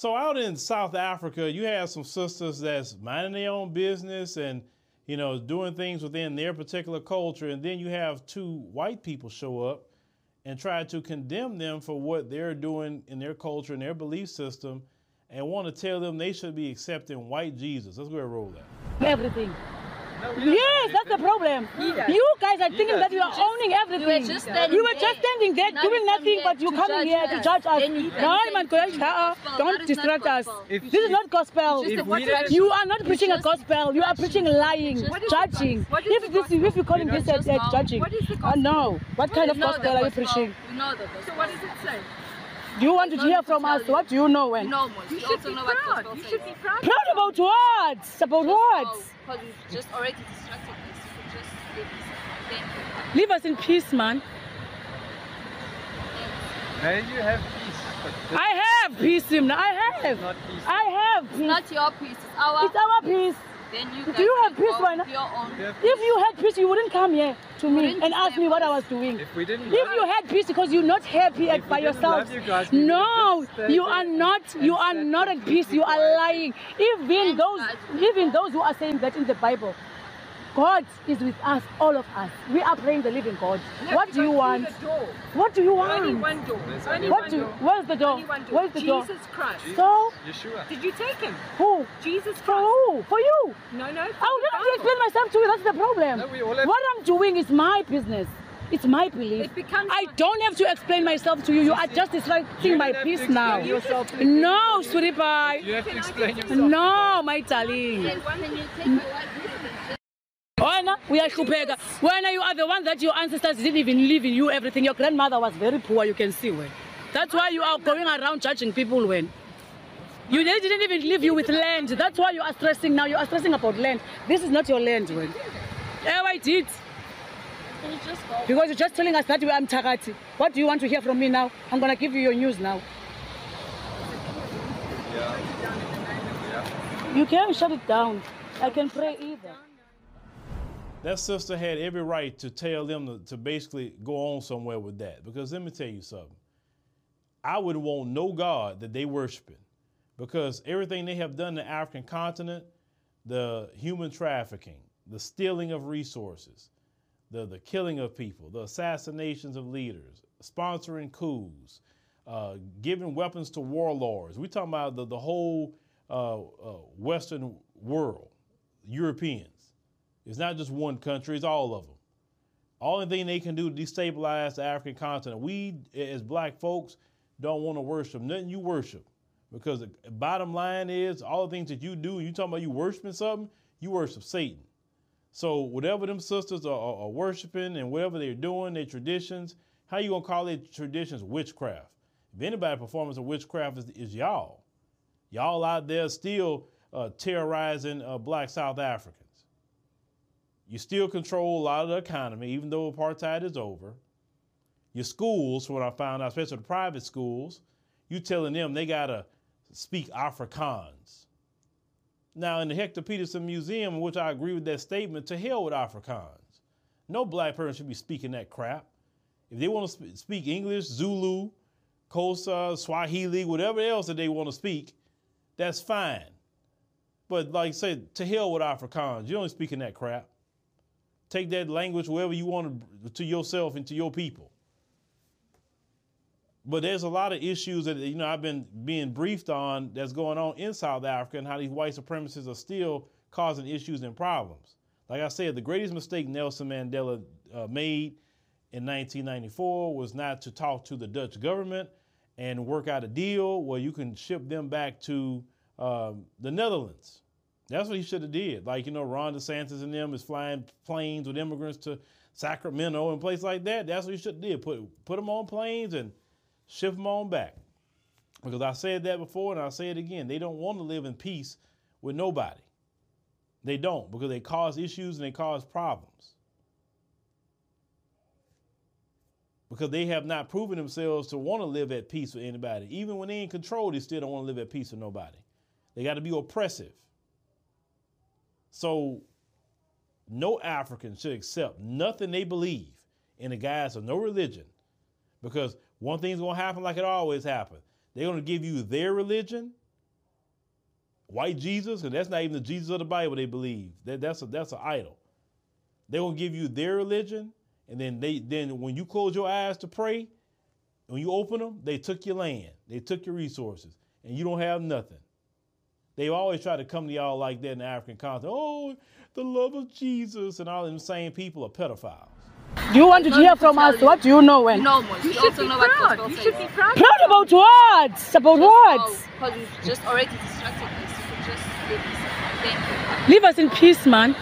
So out in South Africa, you have some sisters that's minding their own business and you know doing things within their particular culture, and then you have two white people show up and try to condemn them for what they're doing in their culture and their belief system, and want to tell them they should be accepting white Jesus. Let's go ahead and roll that. everything. Yes, that's the problem. You guys are thinking that you are owning everything. just standing You were just standing there Now doing nothing, but you to coming judge here to judge us. Then you- No, then man, you- don't That don't distract us. If This is not gospel. If we didn't- You are not preaching a gospel. You are preaching lying, judging. If this, if you're calling this know, a, just a now, judging, what is the oh no, what kind of gospel are you preaching? We know the. So what does it say? Do you want to hear from us? you. What do you know when? know more. You should be proud. You should be proud. Proud about what? About what? Because we've just already distracted us. You should just leave us. Thank you. Leave us in peace, man. May you have peace. I have peace, Simna. I is have. not peace. I have It's not your peace. It's our. It's our peace. Then you Do you have peace go right now? with Your own. You have If you had peace, you wouldn't come here to me and ask me what I was doing. If we didn't If you had peace because you're not happy at, If by we yourself, you guys, no, have just stayed you are not. You are not at peace. You are lying. Even those, even those who are saying that in the Bible, God is with us, all of us. We are praying the living God. have What do you want? the door. What do you Only want? one door. Only only What one do? door. Where's the door? Only one door. Where's the door? Jesus Christ. So Yeshua. Did you take him? who? Jesus For Christ. who? For you? No, no. I would have to explain myself to you. That's the problem. No, we all have- What I'm doing is my business. It's my belief. It becomes I don't have to explain myself to you. You are just distracting You my don't have to peace now. yourself No, sweetie pie. You have to explain yourself. No, my darling. Then Can you take your wife? Wena, uyahlupheka. Wena, you are the one that your ancestors didn't even live in you everything. Your grandmother was very poor, you can see when. That's why you are going around judging people when. You they didn't even leave you with land. That's why you are stressing now. You are stressing about land. This is not your land when. Eh, I did. Can you just go? Because you're just telling us that I'm Takati. What do you want to hear from me now? I'm gonna give you your news now. You can shut it down. I can pray either. That sister had every right to tell them to, to basically go on somewhere with that. Because let me tell you something. I would want no God that they worshiping. Because everything they have done in the African continent, the human trafficking, the stealing of resources, the, the killing of people, the assassinations of leaders, sponsoring coups, uh, giving weapons to warlords. We're talking about the, the whole uh, uh, Western world, Europeans. It's not just one country, it's all of them. Only thing they can do to destabilize the African continent. We, as black folks, don't want to worship nothing you worship. Because the bottom line is, all the things that you do, you talking about you worshiping something, you worship Satan. So whatever them sisters are, are, are worshiping and whatever they're doing, their traditions, how you gonna call their traditions witchcraft? If anybody performing some witchcraft is, is y'all. Y'all out there still uh, terrorizing uh, black South Africans. You still control a lot of the economy, even though apartheid is over. Your schools, what I found out, especially the private schools, you telling them they gotta speak Afrikaans. Now, in the Hector Pieterson Museum, which I agree with that statement, to hell with Afrikaans. No black person should be speaking that crap. If they want to sp- speak English, Zulu, Xhosa, Swahili, whatever else that they want to speak, that's fine. But like I said, to hell with Afrikaans. You don't speak in that crap. Take that language wherever you want to, to yourself and to your people. But there's a lot of issues that you know I've been being briefed on that's going on in South Africa and how these white supremacists are still causing issues and problems. Like I said, the greatest mistake Nelson Mandela uh, made in 1994 was not to talk to the Dutch government and work out a deal where you can ship them back to um, the Netherlands. That's what he should have did. Like you know, Ron DeSantis and them is flying planes with immigrants to Sacramento and places like that. That's what he should have did. Put put them on planes and ship them on back. Because I said that before and I'll say it again. They don't want to live in peace with nobody. They don't because they cause issues and they cause problems. Because they have not proven themselves to want to live at peace with anybody. Even when they're in control, they still don't want to live at peace with nobody. They got to be oppressive. So, no African should accept nothing they believe in the guise of no religion. Because one thing's going to happen like it always happens. They're going to give you their religion white Jesus, and that's not even the Jesus of the Bible they believe. That, that's a that's an idol. They will give you their religion, and then they then when you close your eyes to pray, when you open them, they took your land, they took your resources, and you don't have nothing. They always try to come to y'all like that in the African continent. Oh, the love of Jesus, and all them same people are pedophiles. Do you want to hear from us? you. What do you know eh? when? You know most. You, also know what You says. should be proud. Proud about what? About what? Because it's just already distracted us. You could just leave this. Thank you. Leave us in peace, man.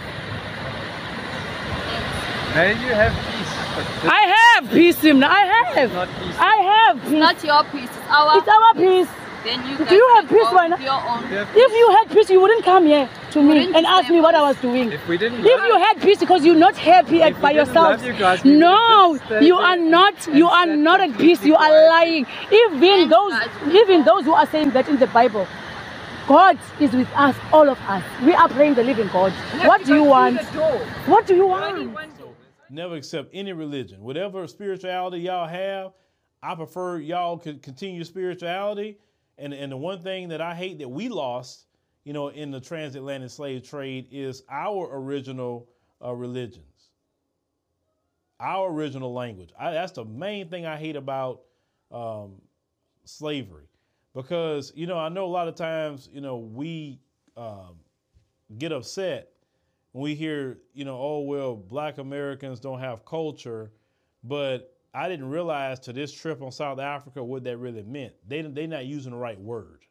May you have peace, I have peace, Simna. I have. not peace. I have peace. Not your peace. It's our. It's our peace. Then you Do you have peace go right now? with Your own. We have If you had peace, you wouldn't come here to me and ask me what I was doing. If we didn't If you had peace because you're not happy at by didn't yourself, you guys, no, you are not. You are not at peace. You are lying. Even those, even those who are saying that in the Bible, God is with us, all of us. We are praying the living God. What do you want? What do you want? Never accept any religion. Whatever spirituality y'all have, I prefer y'all could continue spirituality. And, and the one thing that I hate that we lost, you know, in the transatlantic slave trade is our original uh, religions, our original language. I, that's the main thing I hate about um, slavery, because you know I know a lot of times you know we um, get upset when we hear, you know, oh well, black Americans don't have culture, but I didn't realize to this trip on South Africa what that really meant. They they not using the right word.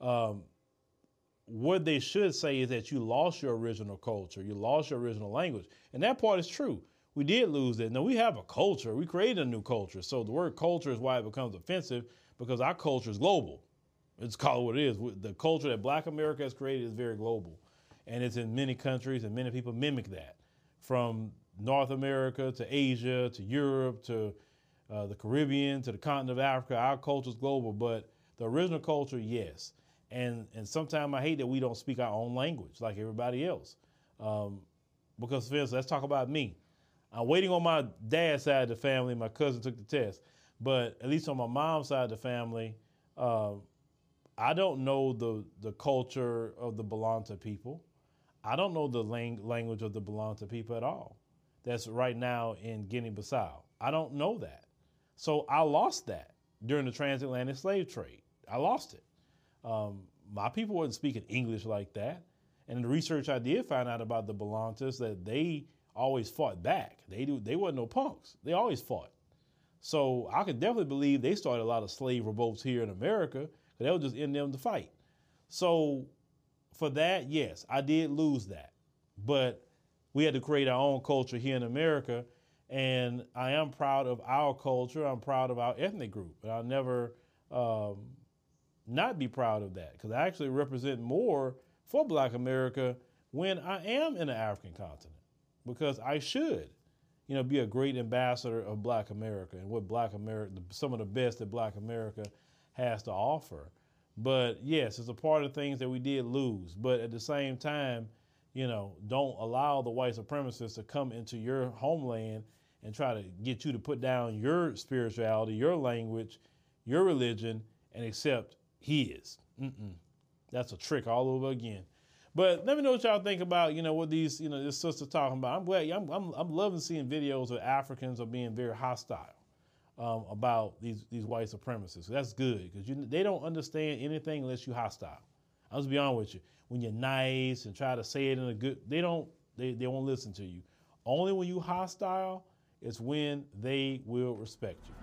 Um, what they should say is that you lost your original culture, you lost your original language, and that part is true. We did lose that. Now we have a culture. We created a new culture. So the word culture is why it becomes offensive because our culture is global. It's called what it is. The culture that Black America has created is very global, and it's in many countries, and many people mimic that, from North America to Asia to Europe to uh, the Caribbean to the continent of Africa. Our culture is global, but the original culture, yes. And and sometimes I hate that we don't speak our own language like everybody else, um, because for instance, let's talk about me. I'm waiting on my dad's side of the family. My cousin took the test, but at least on my mom's side of the family. Um, I don't know the the culture of the Balanta people. I don't know the lang- language of the Balanta people at all. That's right now in Guinea-Bissau. I don't know that. So I lost that during the transatlantic slave trade. I lost it. Um, my people wasn't speaking English like that. And in the research I did find out about the Balantas that they always fought back. They do they wasn't no punks. They always fought. So I could definitely believe they started a lot of slave revolts here in America, because that was just in them to fight. So for that, yes, I did lose that. But we had to create our own culture here in America. And I am proud of our culture. I'm proud of our ethnic group. And I'll never um, not be proud of that because I actually represent more for Black America when I am in the African continent because I should, you know, be a great ambassador of Black America and what Black America, some of the best that Black America has to offer. But yes, it's a part of things that we did lose. But at the same time, you know, don't allow the white supremacists to come into your homeland and try to get you to put down your spirituality, your language, your religion, and accept his. Mm-mm. That's a trick all over again. But let me know what y'all think about, you know, what these, you know, this sister talking about. I'm glad, I'm, I'm, I'm loving seeing videos of Africans are being very hostile um, about these these white supremacists. That's good because they don't understand anything unless you hostile. I'll just be honest with you. When you're nice and try to say it in a good, they don't, they, they won't listen to you. Only when you hostile is when they will respect you.